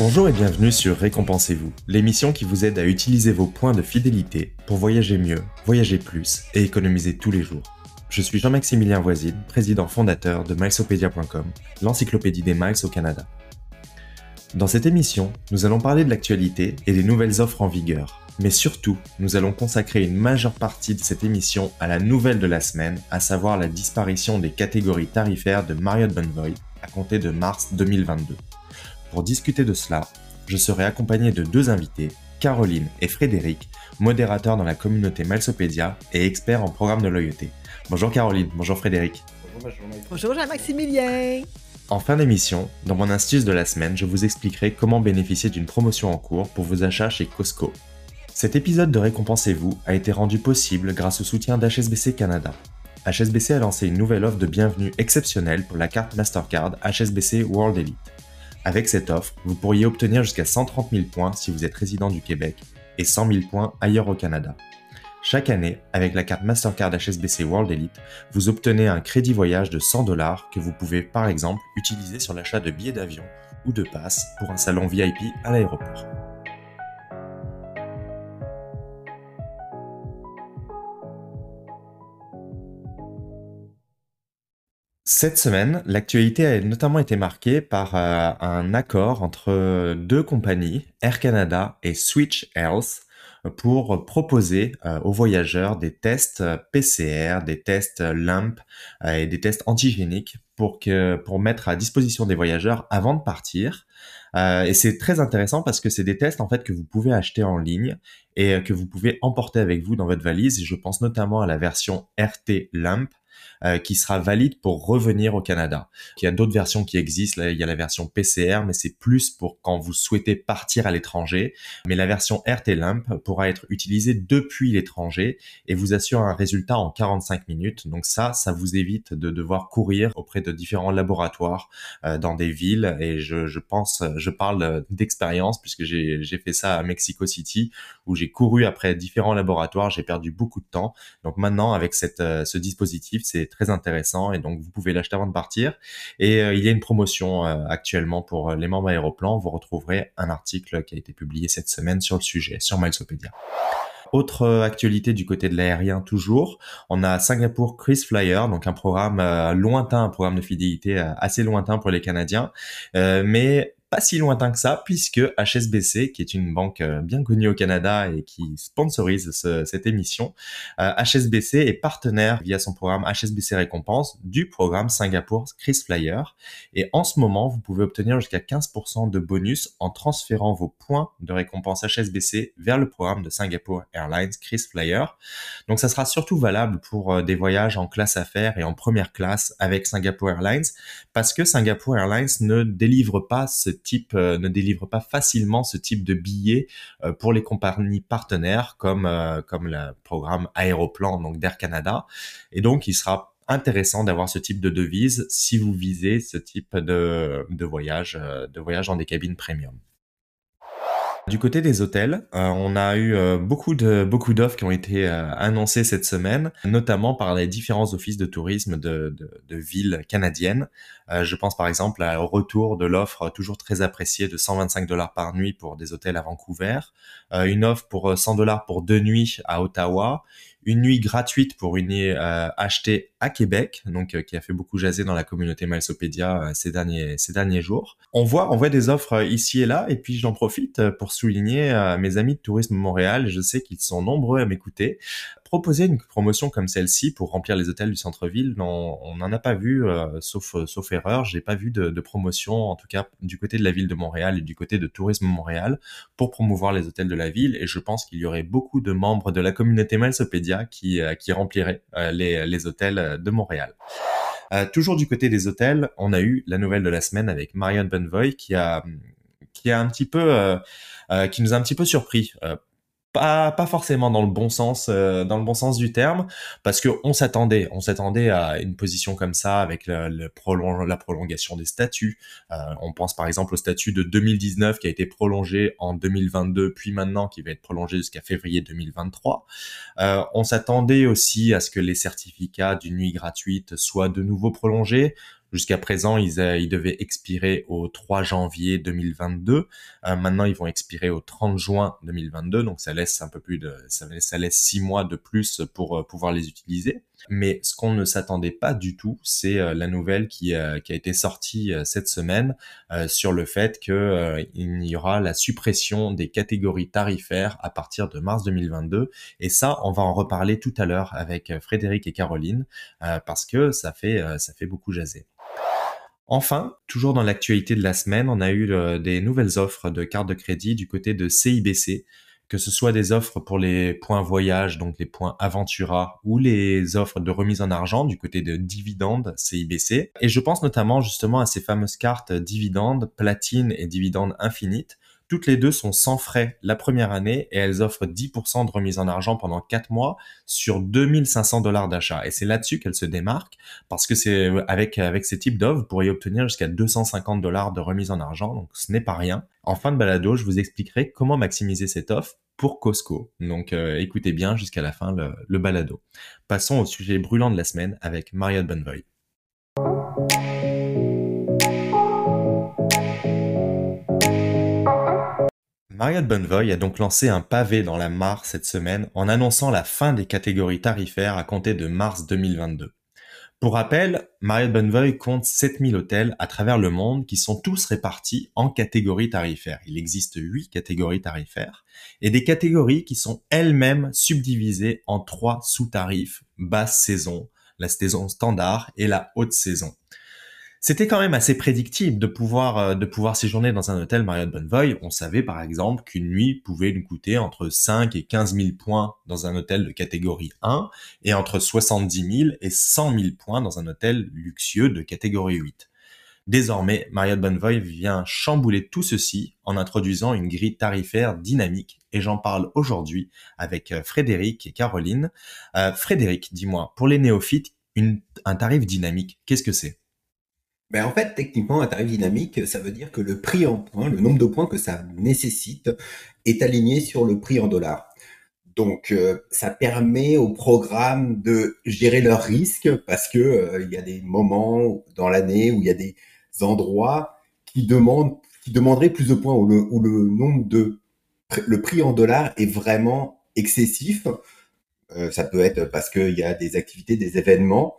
Bonjour et bienvenue sur Récompensez-vous, l'émission qui vous aide à utiliser vos points de fidélité pour voyager mieux, voyager plus et économiser tous les jours. Je suis Jean-Maximilien Voisine, président fondateur de milesopedia.com, l'encyclopédie des miles au Canada. Dans cette émission, nous allons parler de l'actualité et des nouvelles offres en vigueur. Mais surtout, nous allons consacrer une majeure partie de cette émission à la nouvelle de la semaine, à savoir la disparition des catégories tarifaires de Marriott Bonvoy à compter de mars 2022. Pour discuter de cela, je serai accompagné de deux invités, Caroline et Frédéric, modérateurs dans la communauté Malsopédia et experts en programme de loyauté. Bonjour Caroline, bonjour Frédéric. Bonjour Jean-Maximilien. En fin d'émission, dans mon astuce de la semaine, je vous expliquerai comment bénéficier d'une promotion en cours pour vos achats chez Costco. Cet épisode de Récompensez-vous a été rendu possible grâce au soutien d'HSBC Canada. HSBC a lancé une nouvelle offre de bienvenue exceptionnelle pour la carte Mastercard HSBC World Elite. Avec cette offre, vous pourriez obtenir jusqu'à 130 000 points si vous êtes résident du Québec et 100 000 points ailleurs au Canada. Chaque année, avec la carte Mastercard HSBC World Elite, vous obtenez un crédit voyage de 100 dollars que vous pouvez par exemple utiliser sur l'achat de billets d'avion ou de passes pour un salon VIP à l'aéroport. Cette semaine, l'actualité a notamment été marquée par euh, un accord entre deux compagnies, Air Canada et Switch Health, pour proposer euh, aux voyageurs des tests euh, PCR, des tests euh, LAMP et des tests antigéniques pour que pour mettre à disposition des voyageurs avant de partir. et c'est très intéressant parce que c'est des tests en fait que vous pouvez acheter en ligne et que vous pouvez emporter avec vous dans votre valise. Je pense notamment à la version RT LAMP euh, qui sera valide pour revenir au Canada. Il y a d'autres versions qui existent. Là, il y a la version PCR, mais c'est plus pour quand vous souhaitez partir à l'étranger. Mais la version RT-LAMP pourra être utilisée depuis l'étranger et vous assure un résultat en 45 minutes. Donc ça, ça vous évite de devoir courir auprès de différents laboratoires euh, dans des villes. Et je, je pense, je parle d'expérience puisque j'ai fait ça à Mexico City où j'ai couru après différents laboratoires. J'ai perdu beaucoup de temps. Donc maintenant, avec cette, euh, ce dispositif, c'est très intéressant et donc vous pouvez l'acheter avant de partir. Et euh, il y a une promotion euh, actuellement pour euh, les membres Aéroplan. Vous retrouverez un article qui a été publié cette semaine sur le sujet sur Milesopedia. Autre actualité du côté de l'aérien toujours, on a Singapour Chris Flyer, donc un programme lointain, un programme de fidélité assez lointain pour les Canadiens, mais pas si lointain que ça, puisque HSBC, qui est une banque euh, bien connue au Canada et qui sponsorise cette émission, HSBC euh, est partenaire via son programme HSBC Récompense du programme Singapour Chris Flyer. Et en ce moment, vous pouvez obtenir jusqu'à 15% de bonus en transférant vos points de récompense HSBC vers le programme de Singapour Airlines Chris Flyer. Donc ça sera surtout valable pour euh, des voyages en classe affaires et en première classe avec Singapour Airlines, parce que Singapour Airlines ne délivre pas ce type euh, ne délivre pas facilement ce type de billets euh, pour les compagnies partenaires comme euh, comme le programme Aéroplan donc d'Air Canada et donc il sera intéressant d'avoir ce type de devise si vous visez ce type de, de voyage de voyage dans des cabines premium. Du côté des hôtels, euh, on a eu euh, beaucoup de beaucoup d'offres qui ont été euh, annoncées cette semaine, notamment par les différents offices de tourisme de, de, villes canadiennes. je pense par exemple au retour de l'offre toujours très appréciée de 125 dollars par nuit pour des hôtels à Vancouver, une offre pour 100 dollars pour deux nuits à Ottawa, une nuit gratuite pour une nuit euh, achetée à Québec, donc euh, qui a fait beaucoup jaser dans la communauté Malsopédia euh, ces derniers ces derniers jours. On voit on voit des offres ici et là, et puis j'en profite pour souligner mes amis de Tourisme Montréal. Je sais qu'ils sont nombreux à m'écouter proposer une promotion comme celle-ci pour remplir les hôtels du centre-ville, on n'en a pas vu, euh, sauf, euh, sauf erreur, j'ai pas vu de, promotion, en tout cas du côté de la ville de Montréal et du côté de Tourisme Montréal, pour promouvoir les hôtels de la ville. Et je pense qu'il y aurait beaucoup de membres de la communauté Malsopédia qui, euh, rempliraient les, les hôtels de Montréal. toujours du côté des hôtels, on a eu la nouvelle de la semaine avec Marion Benvoy qui a qui a un petit peu qui nous a un petit peu surpris pas pas forcément dans le bon sens euh, dans le bon sens du terme parce que on s'attendait on s'attendait à une position comme ça avec le, le prolong, la prolongation des statuts. Euh, on pense par exemple au statut de 2019 qui a été prolongé en 2022 puis maintenant qui va être prolongé jusqu'à février 2023 euh, on s'attendait aussi à ce que les certificats d'une nuit gratuite soient de nouveau prolongés Jusqu'à présent, ils, ils, devaient expirer au 3 janvier 2022. maintenant, ils vont expirer au 30 juin 2022. Donc, ça laisse un peu plus de, ça laisse, ça laisse six mois de plus pour pouvoir les utiliser. Mais ce qu'on ne s'attendait pas du tout, c'est euh, la nouvelle qui, euh, qui, a été sortie euh, cette semaine sur le fait qu'il y aura la suppression des catégories tarifaires à partir de mars 2022. Et ça, on va en reparler tout à l'heure avec Frédéric et Caroline parce que ça fait beaucoup jaser. Enfin, toujours dans l'actualité de la semaine, on a eu des nouvelles offres de cartes de crédit du côté de CIBC que ce soit des offres pour les points voyage, donc les points Aventura, ou les offres de remise en argent du côté de dividendes CIBC. Et je pense notamment justement à ces fameuses cartes dividendes, platine et dividendes infinite, toutes les deux sont sans frais la première année et elles offrent 10% de remise en argent pendant 4 mois sur 2500 dollars d'achat. Et c'est là-dessus qu'elles se démarquent parce que c'est avec, avec ces types d'offres, vous pourriez obtenir jusqu'à 250 dollars de remise en argent. Donc ce n'est pas rien. En fin de balado, je vous expliquerai comment maximiser cette offre pour Costco. Donc euh, écoutez bien jusqu'à la fin le, le, balado. Passons au sujet brûlant de la semaine avec Marriott Bonvoy. Marriott Bonvoy a donc lancé un pavé dans la mare cette semaine en annonçant la fin des catégories tarifaires à compter de mars 2022. Pour rappel, Marriott Bonvoy compte 7000 hôtels à travers le monde qui sont tous répartis en catégories tarifaires. Il existe 8 catégories tarifaires et des catégories qui sont elles-mêmes subdivisées en trois sous-tarifs, basse saison, la saison standard et la haute saison c'était quand même assez prédictible de pouvoir euh, de pouvoir séjourner dans un hôtel Marriott Bonvoy. On savait par exemple qu'une nuit pouvait nous coûter entre 5 et 15 000 points dans un hôtel de catégorie 1 et entre 70 000 et 100 000 points dans un hôtel luxueux de catégorie 8. Désormais, Marriott Bonvoy vient chambouler tout ceci en introduisant une grille tarifaire dynamique et j'en parle aujourd'hui avec euh, Frédéric et Caroline. Euh, Frédéric, dis-moi, pour les néophytes, un tarif dynamique, qu'est-ce que c'est? Ben en fait, techniquement, un tarif dynamique, ça veut dire que le prix en points, le nombre de points que ça nécessite, est aligné sur le prix en dollars. Donc, euh, ça permet aux programmes de gérer leurs risques parce que euh, il y a des moments dans l'année où il y a des endroits qui demandent, qui demanderaient plus de points où le, où le nombre de le prix en dollars est vraiment excessif. Euh, ça peut être parce qu'il y a des activités, des événements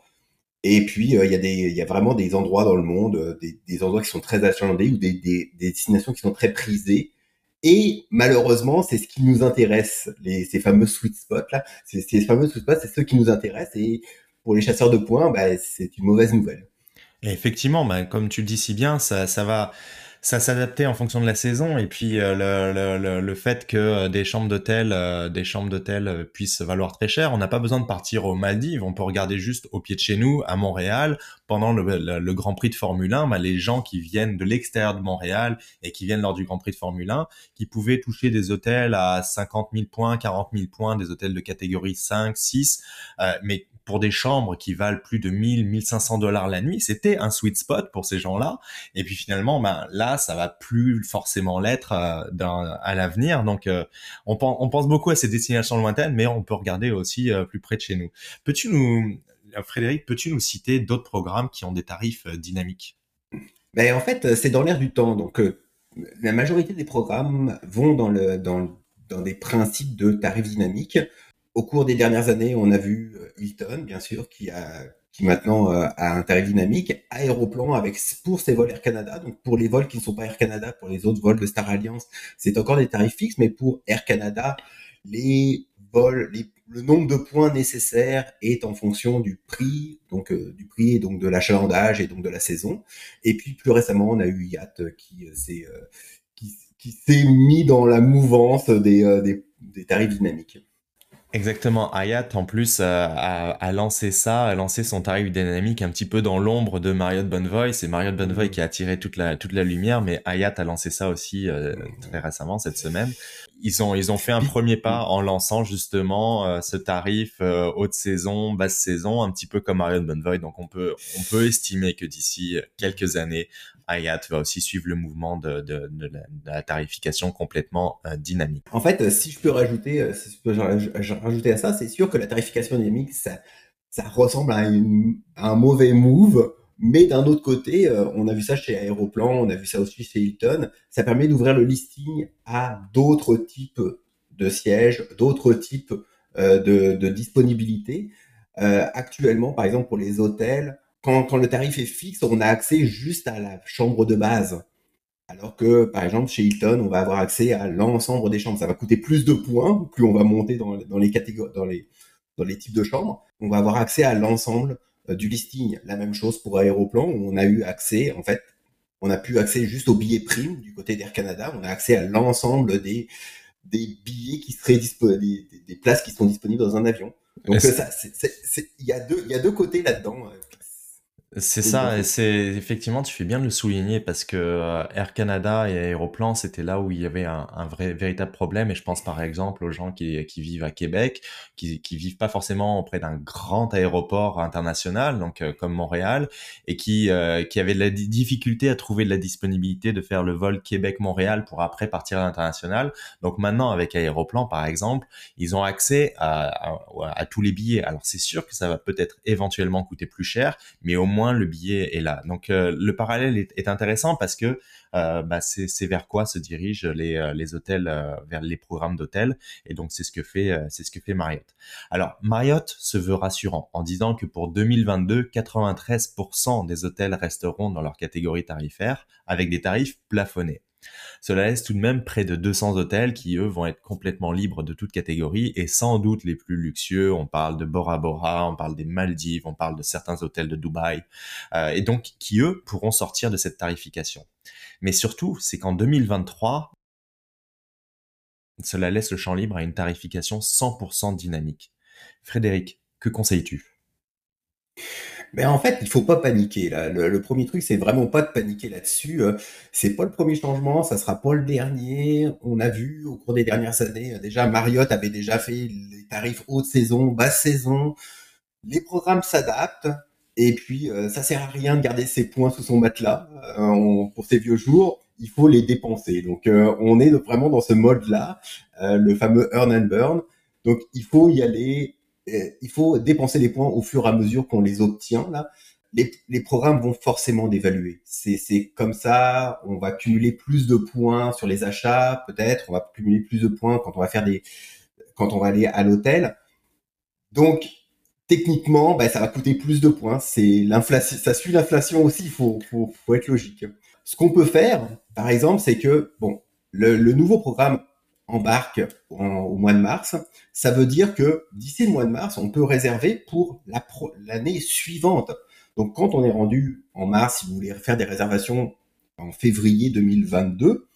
et puis, euh, il y, a y a vraiment des endroits dans le monde, euh, des, des endroits qui sont très achalandés ou des, des, des, destinations qui sont très prisées. Et malheureusement, c'est ce qui nous intéresse, les, ces fameux sweet spots là. Ces, ces fameux sweet spots, c'est ceux qui nous intéressent. Et pour les chasseurs de points, bah, c'est une mauvaise nouvelle. Et effectivement, bah, comme tu le dis si bien, ça, ça va ça s'adaptait en fonction de la saison. Et puis euh, le, le, le, fait que euh, des chambres d'hôtel euh, des chambres d'hôtel puissent valoir très cher on n'a pas besoin de partir aux Maldives. On peut regarder juste au pied de chez nous à Montréal pendant le, Grand Prix de Formule 1 bah, les gens qui viennent de l'extérieur de Montréal et qui viennent lors du Grand Prix de Formule 1 qui pouvaient toucher des hôtels à 50 000 points 40 000 points des hôtels de catégorie 5 6 mais pour des chambres qui valent plus de 1000, 1500 dollars la nuit, c'était un sweet spot pour ces gens-là. Et puis finalement, ben là, ça va plus forcément l'être euh, à l'avenir. Donc, euh, on, pense beaucoup à ces destinations lointaines, mais on peut regarder aussi euh, plus près de chez nous. Peux-tu nous, Frédéric, peux-tu nous citer d'autres programmes qui ont des tarifs dynamiques? Ben, en fait, c'est dans l'air du temps. Donc, la majorité des programmes vont dans des principes de tarifs dynamiques au cours des dernières années, on a vu euh, Hilton, bien sûr, qui a qui maintenant euh, a un tarif dynamique, Aéroplan avec pour ses vols Air Canada, donc pour les vols qui ne sont pas Air Canada, pour les autres vols de Star Alliance, c'est encore des tarifs fixes, mais pour Air Canada, les vols, le nombre de points nécessaires est en fonction du prix, donc euh, du prix et donc de l'achalandage et donc de la saison. Et puis plus récemment, on a eu Yacht qui s'est qui, mis dans la mouvance des tarifs dynamiques. Exactement. Hayat, en plus, euh, a, lancé ça, a lancé son tarif dynamique un petit peu dans l'ombre de Marriott Bonvoy. C'est Marriott Bonvoy qui a attiré toute la, toute la lumière, mais Hayat a lancé ça aussi euh, très récemment, cette semaine. Ils ont, ils ont fait un premier pas en lançant justement euh, ce tarif haute saison, basse saison, un petit peu comme Marriott Bonvoy. Donc on peut, on peut estimer que d'ici quelques années, Hayat va aussi suivre le mouvement de, la, tarification complètement euh, dynamique. En fait, si je peux rajouter, euh, si je peux rajouter à ça, c'est sûr que la tarification dynamique, ça, ressemble à, un mauvais move, Mais d'un autre côté, euh, on a vu ça chez Aeroplan, on a vu ça aussi chez Hilton, ça permet d'ouvrir le listing à d'autres types de sièges, d'autres types euh, de, de, disponibilité. Euh, actuellement, par exemple, pour les hôtels, quand, quand, le tarif est fixe, on a accès juste à la chambre de base. Alors que, par exemple, chez Hilton, on va avoir accès à l'ensemble des chambres. Ça va coûter plus de points, plus on va monter dans, dans les catégories, dans les, dans les types de chambres. On va avoir accès à l'ensemble euh, du listing. La même chose pour Aéroplan, où on a eu accès, en fait, on a pu accès juste aux billets primes du côté d'Air Canada. On a accès à l'ensemble des, des billets qui seraient disponibles, des, des, places qui sont disponibles dans un avion. Donc ça, il y y a deux côtés là-dedans. Euh, c'est ça, et c'est effectivement, tu fais bien de le souligner parce que euh, Air Canada et Aéroplan, c'était là où il y avait un, un, vrai, véritable problème. Et je pense par exemple aux gens qui, qui vivent à Québec, qui, qui vivent pas forcément auprès d'un grand aéroport international, donc euh, comme Montréal, et qui, euh, qui avaient de la difficulté à trouver de la disponibilité de faire le vol Québec-Montréal pour après partir à l'international. Donc maintenant, avec Aéroplan, par exemple, ils ont accès à, à, à tous les billets. Alors c'est sûr que ça va peut-être éventuellement coûter plus cher, mais au moins le billet est là. Donc euh, le parallèle est, intéressant parce que euh, bah, c'est vers quoi se dirigent les, euh, les hôtels, vers les programmes d'hôtels. Et donc c'est ce que fait c'est ce que fait Marriott. Alors Marriott se veut rassurant en disant que pour 2022, 93% des hôtels resteront dans leur catégorie tarifaire avec des tarifs plafonnés. Cela laisse tout de même près de 200 hôtels qui, eux, vont être complètement libres de toute catégorie et sans doute les plus luxueux. On parle de Bora Bora, on parle des Maldives, on parle de certains hôtels de Dubaï, euh, et donc qui, eux, pourront sortir de cette tarification. Mais surtout, c'est qu'en 2023, cela laisse le champ libre à une tarification 100% dynamique. Frédéric, que conseilles-tu? Mais en fait, il faut pas paniquer. Là. Le, premier truc, c'est vraiment pas de paniquer là-dessus. Euh, c'est pas le premier changement, ça sera pas le dernier. On a vu au cours des dernières années, euh, déjà Marriott avait déjà fait les tarifs haute saison, basse saison. Les programmes s'adaptent. Et puis, euh, ça sert à rien de garder ses points sous son matelas pour ces vieux jours. Il faut les dépenser. Donc, on est vraiment dans ce mode-là, le fameux earn and burn. Donc, il faut y aller il faut dépenser les points au fur et à mesure qu'on les obtient. Là, les, programmes vont forcément dévaluer. C'est comme ça, on va cumuler plus de points sur les achats, peut-être. On va cumuler plus de points quand on va faire des, quand on va aller à l'hôtel. Donc, techniquement, ben, ça va coûter plus de points. C'est l'inflation, ça suit l'inflation aussi. Il faut, être logique. Ce qu'on peut faire, par exemple, c'est que bon, le nouveau programme embarque au mois de mars, ça veut dire que d'ici le mois de mars, on peut réserver pour l'année suivante. Donc quand on est rendu en mars, si vous voulez faire des réservations en février 2022,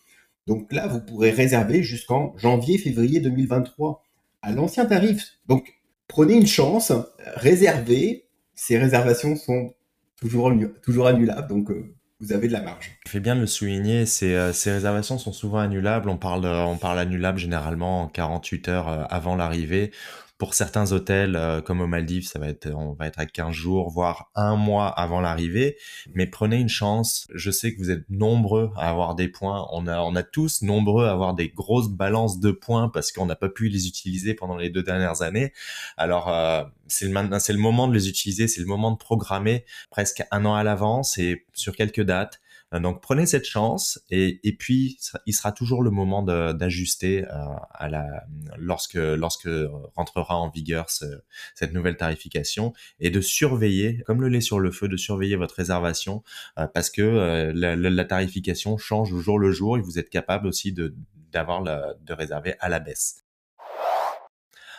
donc là, vous pourrez réserver jusqu'en janvier-février 2023 à l'ancien tarif. Donc prenez une chance, réservez. Ces réservations sont toujours, toujours annulables, donc euh, vous avez de la marge. Tu fais bien de le souligner, ces, euh, ces réservations sont souvent annulables. On parle, on parle annulable généralement en 48 heures euh, avant l'arrivée. Pour certains hôtels, euh, comme aux Maldives, ça va être, on va être à 15 jours, voire un mois avant l'arrivée. Mais prenez une chance. Je sais que vous êtes nombreux à avoir des points. On a, on a tous nombreux à avoir des grosses balances de points parce qu'on n'a pas pu les utiliser pendant les deux dernières années. Alors, euh, c'est le, c'est le moment de les utiliser. C'est le moment de programmer presque un an à l'avance et sur quelques dates. Euh, donc prenez cette chance et, puis il sera toujours le moment d'ajuster euh, à la lorsque rentrera en vigueur ce, cette nouvelle tarification et de surveiller comme le lait sur le feu de surveiller votre réservation euh, parce que la, tarification change au jour le jour et vous êtes capable aussi de d'avoir de réserver à la baisse.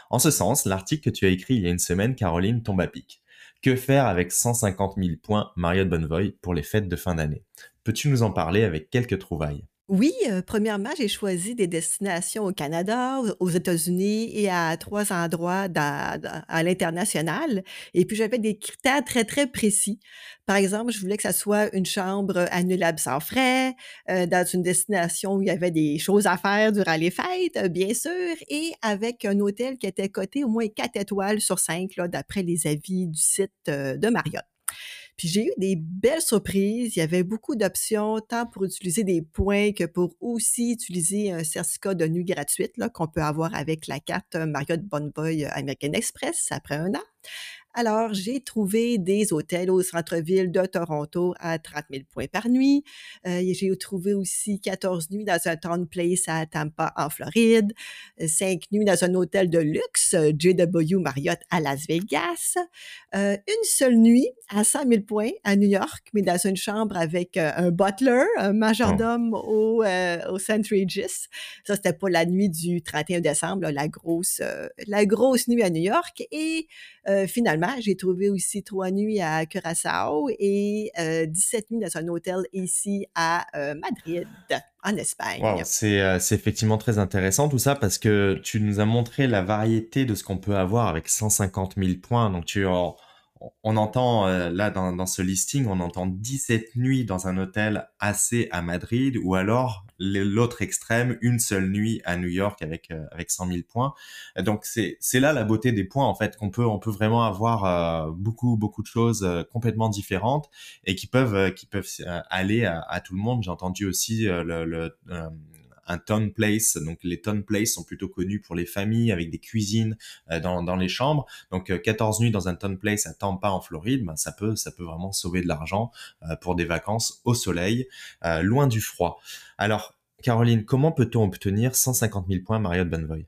En ce sens, l'article que tu as écrit il y a une semaine, Caroline, tombe à pic. Que faire avec 150 000 points Marriott Bonnevoy pour les fêtes de fin d'année? Peux-tu nous en parler avec quelques trouvailles? Oui, euh, premièrement, j'ai choisi des destinations au Canada, aux États-Unis et à trois endroits à l'international. Et puis, j'avais des critères très, très précis. Par exemple, je voulais que ça soit une chambre annulable sans frais, euh, dans une destination où il y avait des choses à faire durant les fêtes, bien sûr, et avec un hôtel qui était coté au moins quatre étoiles sur cinq, d'après les avis du site euh, de Marriott. Puis j'ai eu des belles surprises. Il y avait beaucoup d'options, tant pour utiliser des points que pour aussi utiliser un certificat de nuit gratuite qu'on peut avoir avec la carte Marriott Bonvoy American Express après un an. Alors, j'ai trouvé des hôtels au centre-ville de Toronto à 30 000 points par nuit. Euh, j'ai trouvé aussi 14 nuits dans un town place à Tampa, en Floride. 5 nuits dans un hôtel de luxe, JW Marriott à Las Vegas. Euh, une seule nuit à 100 000 points à New York, mais dans une chambre avec euh, un butler, un majordome au, au St. Regis. Ça, c'était pas la nuit du 31 décembre, la grosse, la grosse nuit à New York. Et finalement, j'ai trouvé aussi trois nuits à Curaçao et 17 nuits dans un hôtel ici à Madrid, en Espagne. c'est effectivement très intéressant tout ça parce que tu nous as montré la variété de ce qu'on peut avoir avec 150 000 points. Donc tu on entend euh, là dans, ce listing, on entend 17 nuits dans un hôtel assez à Madrid ou alors l'autre extrême, une seule nuit à New York avec euh, avec 100 000 points. Donc c'est c'est là la beauté des points en fait qu'on peut on peut vraiment avoir euh, beaucoup beaucoup de choses complètement différentes et qui peuvent qui peuvent aller à, tout le monde. J'ai entendu aussi le, le un town place. Donc les town place sont plutôt connus pour les familles avec des cuisines euh, dans, les chambres. Donc 14 euh, nuits dans un town place à Tampa en Floride, ben, ça peut peut vraiment sauver de l'argent euh, pour des vacances au soleil, loin du froid. Alors Caroline, comment peut-on obtenir 150 000 points Marriott Bonvoy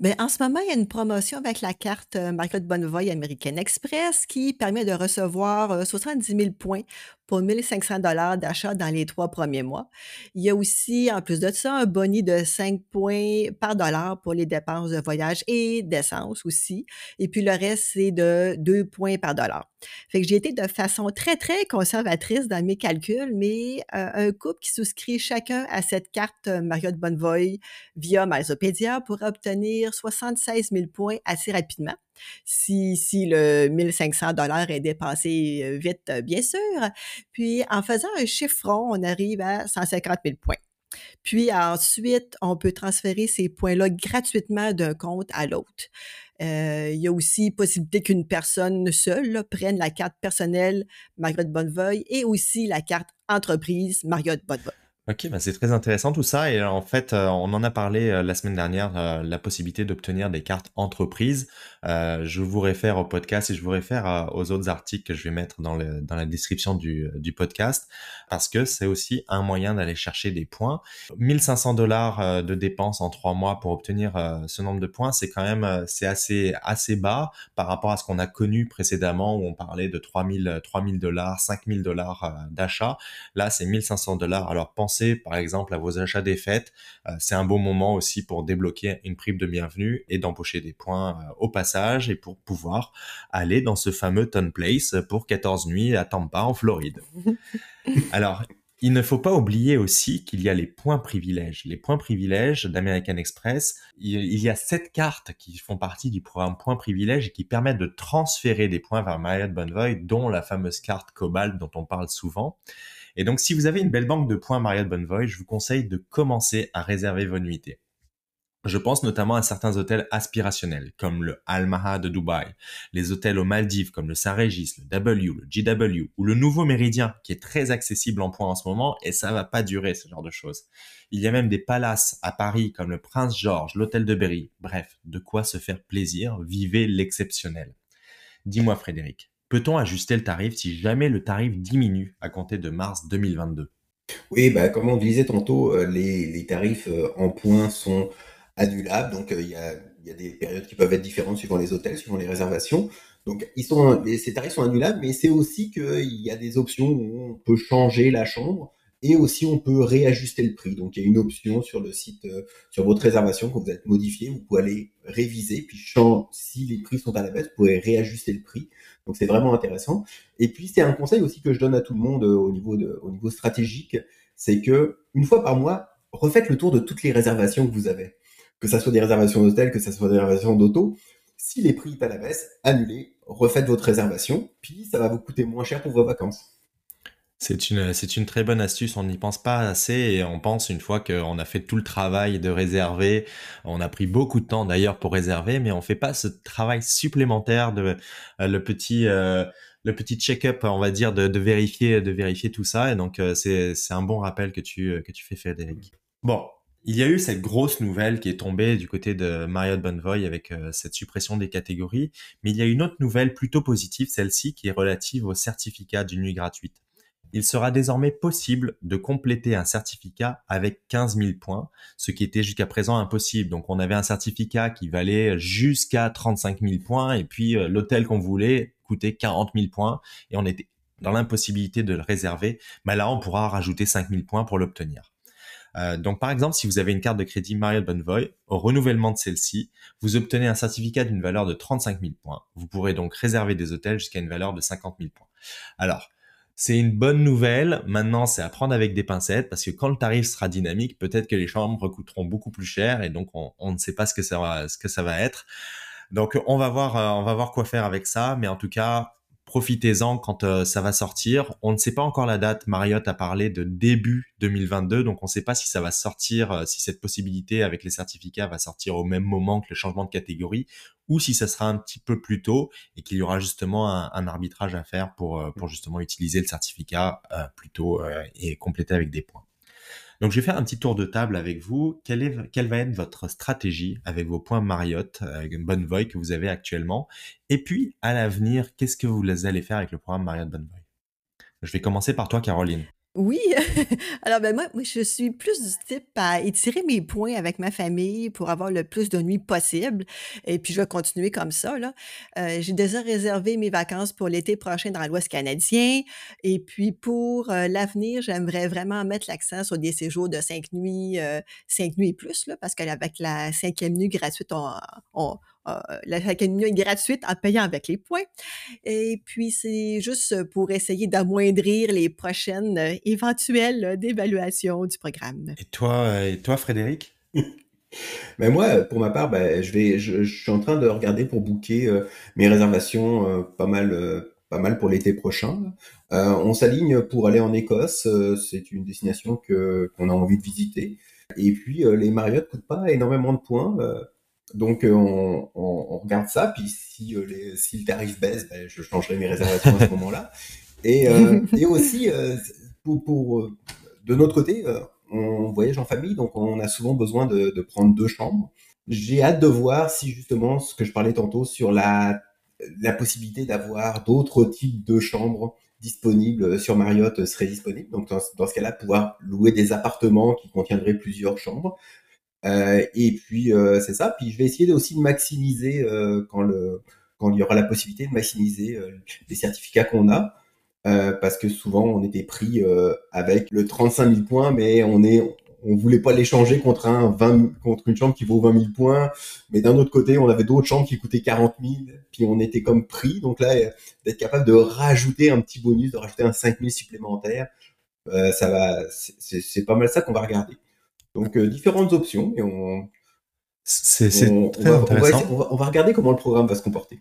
Bien, en ce moment, il y a une promotion avec la carte Marriott Bonvoy American Express qui permet de recevoir 70 000 points pour 1500 dollars d'achat dans les trois premiers mois. Il y a aussi, en plus de ça, un boni de 5 points par dollar pour les dépenses de voyage et d'essence aussi. Et puis le reste, c'est de 2 points par dollar. Fait que j'ai été de façon très, très conservatrice dans mes calculs, mais euh, un couple qui souscrit chacun à cette carte Marriott Bonvoy via Milesopedia pourra obtenir 76 000 points assez rapidement si, si le 1500 dollars est dépassé euh, vite, euh, bien sûr. Puis, en faisant un chiffron, on arrive à 150 000 points. Puis ensuite, on peut transférer ces points-là gratuitement d'un compte à l'autre. Euh, il y a aussi possibilité qu'une personne seule prenne la carte personnelle Marriott Bonnevoy et aussi la carte entreprise Marriott Bonnevoy. Ok, bah c'est très intéressant tout ça. Et en fait, on en a parlé la semaine dernière, la possibilité d'obtenir des cartes entreprises. Je vous réfère au podcast et je vous réfère aux autres articles que je vais mettre dans, la description du, podcast parce que c'est aussi un moyen d'aller chercher des points. 1500 dollars de dépenses en trois mois pour obtenir ce nombre de points, c'est quand même c'est assez assez bas par rapport à ce qu'on a connu précédemment où on parlait de 3000 3000 dollars, 5000 dollars d'achat. Là, c'est 1500 dollars. Alors pensez par exemple à vos achats des fêtes. Euh, c'est un bon moment aussi pour débloquer une prime de bienvenue et d'empocher des points euh, au passage et pour pouvoir aller dans ce fameux Ton Place pour 14 nuits à Tampa en Floride. Alors, il ne faut pas oublier aussi qu'il y a les points privilèges. Les points privilèges d'American Express, il y a sept cartes qui font partie du programme points privilèges et qui permettent de transférer des points vers Marriott Bonvoy, dont la fameuse carte Cobalt dont on parle souvent. Et donc, si vous avez une belle banque de points Marriott Bonvoy, je vous conseille de commencer à réserver vos nuitées. Je pense notamment à certains hôtels aspirationnels, comme le Al Maha de Dubaï, les hôtels aux Maldives comme le Saint-Régis, le W, le GW, ou le Nouveau Méridien, qui est très accessible en points en ce moment, et ça va pas durer, ce genre de choses. Il y a même des palaces à Paris comme le Prince George, l'hôtel de Berry. Bref, de quoi se faire plaisir, vivez l'exceptionnel. Dis-moi Frédéric, Peut-on ajuster le tarif si jamais le tarif diminue à compter de mars 2022 Oui, bah, comme on disait tantôt, euh, les, tarifs euh, en points sont annulables. Donc, euh, il y, a, des périodes qui peuvent être différentes suivant les hôtels, suivant les réservations. Donc, ils sont, ces tarifs sont annulables, mais c'est aussi qu'il y a des options où on peut changer la chambre et aussi on peut réajuster le prix. Donc il y a une option sur le site, euh, sur votre réservation quand vous êtes modifié, vous pouvez aller réviser, puis si les prix sont à la baisse, vous pouvez réajuster le prix. Donc c'est vraiment intéressant. Et puis c'est un conseil aussi que je donne à tout le monde euh, au niveau de, au niveau stratégique, c'est que une fois par mois, refaites le tour de toutes les réservations que vous avez, que ça soit des réservations d'hôtel, que ça soit des réservations d'auto. Si les prix sont à la baisse, annulez, refaites votre réservation, puis ça va vous coûter moins cher pour vos vacances. C'est une, c'est une très bonne astuce. On n'y pense pas assez et on pense une fois qu'on a fait tout le travail de réserver. On a pris beaucoup de temps d'ailleurs pour réserver, mais on fait pas ce travail supplémentaire de euh, le petit, euh, le petit check-up, on va dire, de, vérifier, de vérifier tout ça. Et donc, euh, c'est, c'est un bon rappel que tu, que tu fais, Frédéric. Bon, Il y a eu cette grosse nouvelle qui est tombée du côté de Marriott Bonvoy avec euh, cette suppression des catégories, mais il y a une autre nouvelle plutôt positive, celle-ci qui est relative au certificat d'une nuit gratuite. Il sera désormais possible de compléter un certificat avec 15 000 points, ce qui était jusqu'à présent impossible. Donc on avait un certificat qui valait jusqu'à 35 000 points et puis euh, l'hôtel qu'on voulait coûtait 40 000 points et on était dans l'impossibilité de le réserver. Mais là, on pourra rajouter 5 000 points pour l'obtenir. Euh, donc par exemple, si vous avez une carte de crédit Marriott Bonvoy, au renouvellement de celle-ci, vous obtenez un certificat d'une valeur de 35 000 points. Vous pourrez donc réserver des hôtels jusqu'à une valeur de 50 000 points. Alors, c'est une bonne nouvelle. Maintenant, c'est à prendre avec des pincettes parce que quand le tarif sera dynamique, peut-être que les chambres coûteront beaucoup plus cher et donc on, ne sait pas ce que ça va, ce que ça va être. Donc on va voir, euh, on va voir quoi faire avec ça. Mais en tout cas, profitez-en quand euh, ça va sortir. On ne sait pas encore la date. Marriott a parlé de début 2022, donc on ne sait pas si ça va sortir, euh, si cette possibilité avec les certificats va sortir au même moment que le changement de catégorie, ou si ça sera un petit peu plus tôt et qu'il y aura justement un, arbitrage à faire pour, euh, pour justement utiliser le certificat plus tôt et compléter avec des points. Donc, je vais faire un petit tour de table avec vous. Quelle, est, quelle va être votre stratégie avec vos points Marriott, avec Bonvoy que vous avez actuellement? Et puis, à l'avenir, qu'est-ce que vous allez faire avec le programme Marriott Bonvoy Je vais commencer par toi, Caroline. Oui, alors ben moi, je suis plus du type à étirer mes points avec ma famille pour avoir le plus de nuits possible. Et puis je vais continuer comme ça. Là. Euh, j'ai déjà réservé mes vacances pour l'été prochain dans l'Ouest canadien. Et puis pour euh, l'avenir, j'aimerais vraiment mettre l'accent sur des séjours de cinq nuits, euh, cinq nuits et plus, là, parce qu'avec la cinquième nuit gratuite, on, on, l'académie est gratuite en payant avec les points. Et puis, c'est juste pour essayer d'amoindrir les prochaines euh, éventuelles euh, d'évaluation du programme. Et toi, et toi Frédéric? Mais moi, pour ma part, ben, je, vais, je, suis en train de regarder pour booker mes réservations pas mal, pas mal pour l'été prochain. on s'aligne pour aller en Écosse. c'est une destination que qu'on a envie de visiter. Et puis les Marriott coûtent pas énormément de points. Donc euh, on, on, regarde ça, puis si, euh, les, si le tarif baisse, ben, je changerai mes réservations à ce moment-là. Et, euh, et aussi, pour, pour, de notre côté, on voyage en famille, donc on a souvent besoin de, de prendre deux chambres. J'ai hâte de voir si justement ce que je parlais tantôt sur la, la possibilité d'avoir d'autres types de chambres disponibles sur Marriott serait disponible. Donc dans, dans ce cas-là, pouvoir louer des appartements qui contiendraient plusieurs chambres. Euh, et puis euh, c'est ça. Puis je vais essayer aussi de maximiser euh, quand le quand il y aura la possibilité de maximiser les certificats qu'on a. parce que souvent on était pris avec le 35 000 points, mais on est on voulait pas l'échanger contre un 20 contre une chambre qui vaut 20 000 points, mais d'un autre côté on avait d'autres chambres qui coûtaient 40 000, puis on était comme pris. Donc là d'être capable de rajouter un petit bonus, de rajouter un 5 000 supplémentaire, ça va c'est pas mal ça qu'on va regarder. Donc euh, différentes options et on, c'est très intéressant. on va regarder comment le programme va se comporter.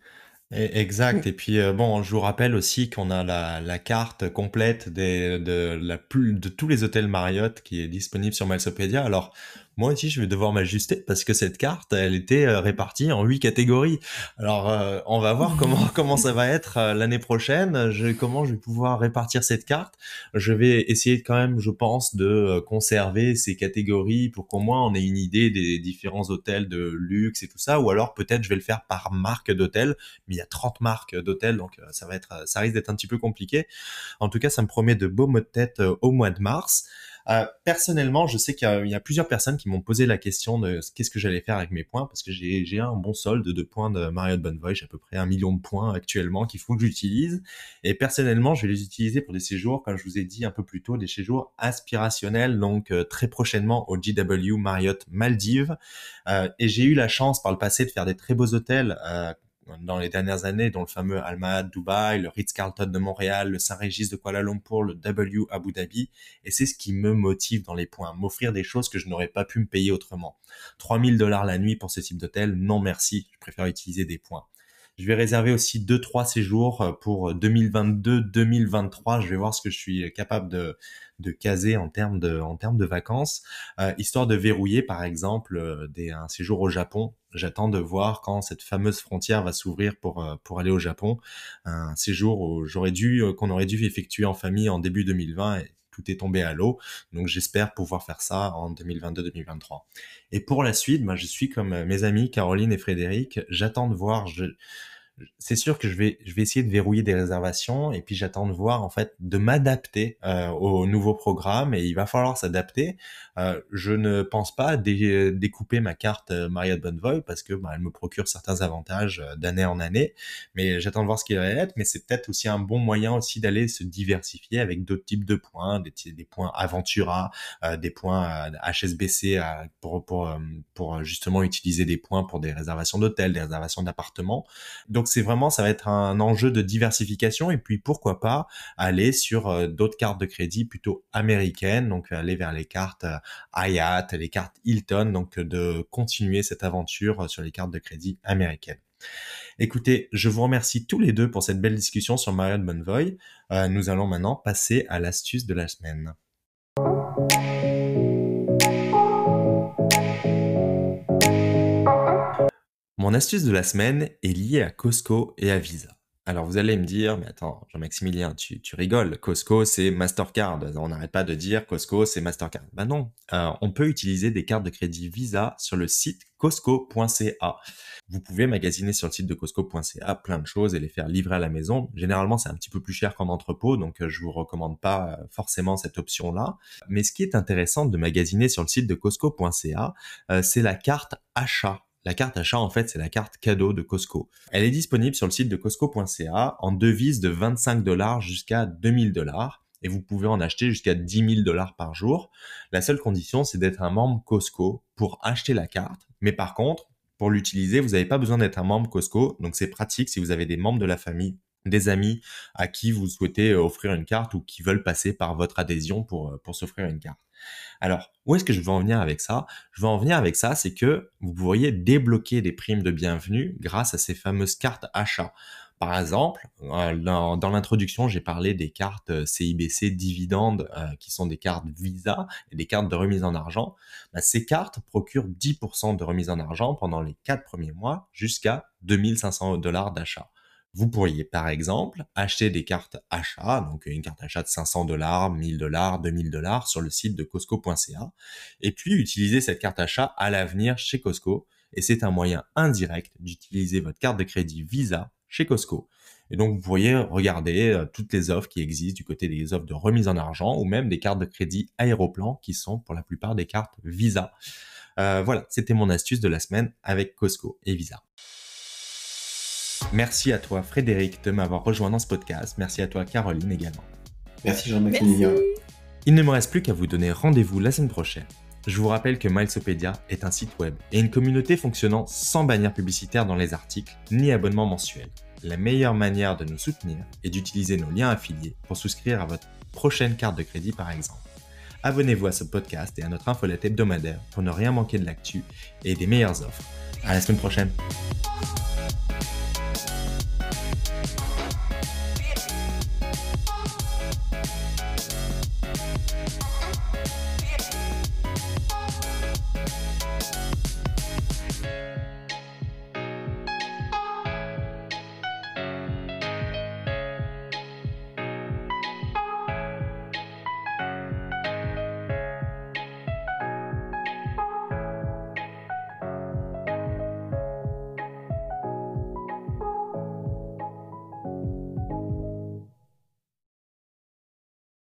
Exact. Et puis euh, bon, je vous rappelle aussi qu'on a la, la, carte complète des, de, la plus, de tous les hôtels Marriott qui est disponible sur Milesopedia. Alors moi aussi, je vais devoir m'ajuster parce que cette carte, elle était euh, répartie en huit catégories. Alors euh, on va voir comment comment ça va être l'année prochaine. Je, comment je vais pouvoir répartir cette carte? Je vais essayer quand même, je pense, de conserver ces catégories pour qu'au moins on ait une idée des différents hôtels de luxe et tout ça. Ou alors peut-être je vais le faire par marque d'hôtel il y a 30 marques d'hôtels, donc euh, ça va être, ça risque d'être un petit peu compliqué. En tout cas, ça me promet de beaux mots de tête euh, au mois de mars. Euh, personnellement, je sais qu'il y, a plusieurs personnes qui m'ont posé la question de qu'est-ce que j'allais faire avec mes points, parce que j'ai un bon solde de points de Marriott Bonvoy, j'ai à peu près un million de points actuellement qu'il faut que j'utilise. Et personnellement, je vais les utiliser pour des séjours, comme je vous ai dit un peu plus tôt, des séjours aspirationnels, donc très prochainement au GW Marriott Maldives. et j'ai eu la chance par le passé de faire des très beaux hôtels dans les dernières années, dont le fameux Almad Dubaï, le Ritz-Carlton de Montréal, le Saint-Régis de Kuala Lumpur, le W Abu Dhabi. Et c'est ce qui me motive dans les points, m'offrir des choses que je n'aurais pas pu me payer autrement. 3000 dollars la nuit pour ce type d'hôtel, non merci, je préfère utiliser des points. Je vais réserver aussi deux trois séjours euh, pour 2022-2023. Je vais voir ce que je suis capable de, de caser en termes de en termes de vacances, euh, histoire de verrouiller par exemple euh, des, un séjour au Japon. J'attends de voir quand cette fameuse frontière va s'ouvrir pour pour aller au Japon. Un séjour dû qu'on aurait dû effectuer en famille en début 2020 et tout est tombé à l'eau. Donc j'espère pouvoir faire ça en 2022-2023. Et pour la suite, moi je suis comme mes amis Caroline et Frédéric, j'attends de voir. C'est sûr que je vais, je vais essayer de verrouiller des réservations et puis j'attends de voir en fait de m'adapter euh, au nouveau programme et il va falloir s'adapter. Euh, je ne pense pas découper ma carte euh, Marriott Bonvoy parce que bah, elle me procure certains avantages euh, d'année en année, mais j'attends de voir ce qu'il va être. Mais c'est peut-être aussi un bon moyen aussi d'aller se diversifier avec d'autres types de points, des, points Aventura, euh, des points HSBC pour pour pour justement utiliser des points pour des réservations d'hôtels, des réservations d'appartements. Donc donc c'est vraiment, ça va être un enjeu de diversification et puis pourquoi pas aller sur euh, d'autres cartes de crédit plutôt américaines, donc aller vers les cartes euh, Hyatt, les cartes Hilton, donc de continuer cette aventure sur les cartes de crédit américaines. Écoutez, je vous remercie tous les deux pour cette belle discussion sur Marriott Bonvoy. Euh, nous allons maintenant passer à l'astuce de la semaine. Mon astuce de la semaine est liée à Costco et à Visa. Alors vous allez me dire, mais attends, Jean-Maximilien, tu, rigoles, Costco c'est Mastercard, on n'arrête pas de dire Costco c'est Mastercard. Ben non, euh, on peut utiliser des cartes de crédit Visa sur le site costco.ca. Vous pouvez magasiner sur le site de costco.ca plein de choses et les faire livrer à la maison. Généralement c'est un petit peu plus cher qu'en entrepôt, donc euh, je vous recommande pas euh, forcément cette option-là. Mais ce qui est intéressant de magasiner sur le site de costco.ca, c'est la carte achat la carte achat, en fait, c'est la carte cadeau de Costco. Elle est disponible sur le site de costco.ca en devises de 25 dollars jusqu'à 2000 dollars et vous pouvez en acheter jusqu'à 10 000 dollars par jour. La seule condition, c'est d'être un membre Costco pour acheter la carte. Mais par contre, pour l'utiliser, vous n'avez pas besoin d'être un membre Costco. Donc c'est pratique si vous avez des membres de la famille, des amis à qui vous souhaitez offrir une carte ou qui veulent passer par votre adhésion pour, pour s'offrir une carte. Alors, où est-ce que je veux en venir avec ça? Je veux en venir avec ça, c'est que vous pourriez débloquer des primes de bienvenue grâce à ces fameuses cartes achats. Par exemple, euh, dans, l'introduction, j'ai parlé des cartes CIBC dividendes, euh, qui sont des cartes Visa et des cartes de remise en argent. Bah, ces cartes procurent 10% de remise en argent pendant les 4 premiers mois jusqu'à 2500 dollars d'achat. Vous pourriez par exemple acheter des cartes achat, donc une carte achat de 500 dollars, 1000 dollars, 2000 dollars sur le site de Costco.ca, et puis utiliser cette carte achat à l'avenir chez Costco. Et c'est un moyen indirect d'utiliser votre carte de crédit Visa chez Costco. Et donc vous pourriez regarder euh, toutes les offres qui existent du côté des offres de remise en argent ou même des cartes de crédit aéroplan qui sont pour la plupart des cartes Visa. Euh, voilà, c'était mon astuce de la semaine avec Costco et Visa. Merci à toi Frédéric de m'avoir rejoint dans ce podcast. Merci à toi Caroline également. Merci Jean-Maximilien. Il ne me reste plus qu'à vous donner rendez-vous la semaine prochaine. Je vous rappelle que Milesopedia est un site web et une communauté fonctionnant sans bannière publicitaire dans les articles ni abonnement mensuel. La meilleure manière de nous soutenir est d'utiliser nos liens affiliés pour souscrire à votre prochaine carte de crédit par exemple. Abonnez-vous à ce podcast et à notre infolette hebdomadaire pour ne rien manquer de l'actu et des meilleures offres. À la semaine prochaine.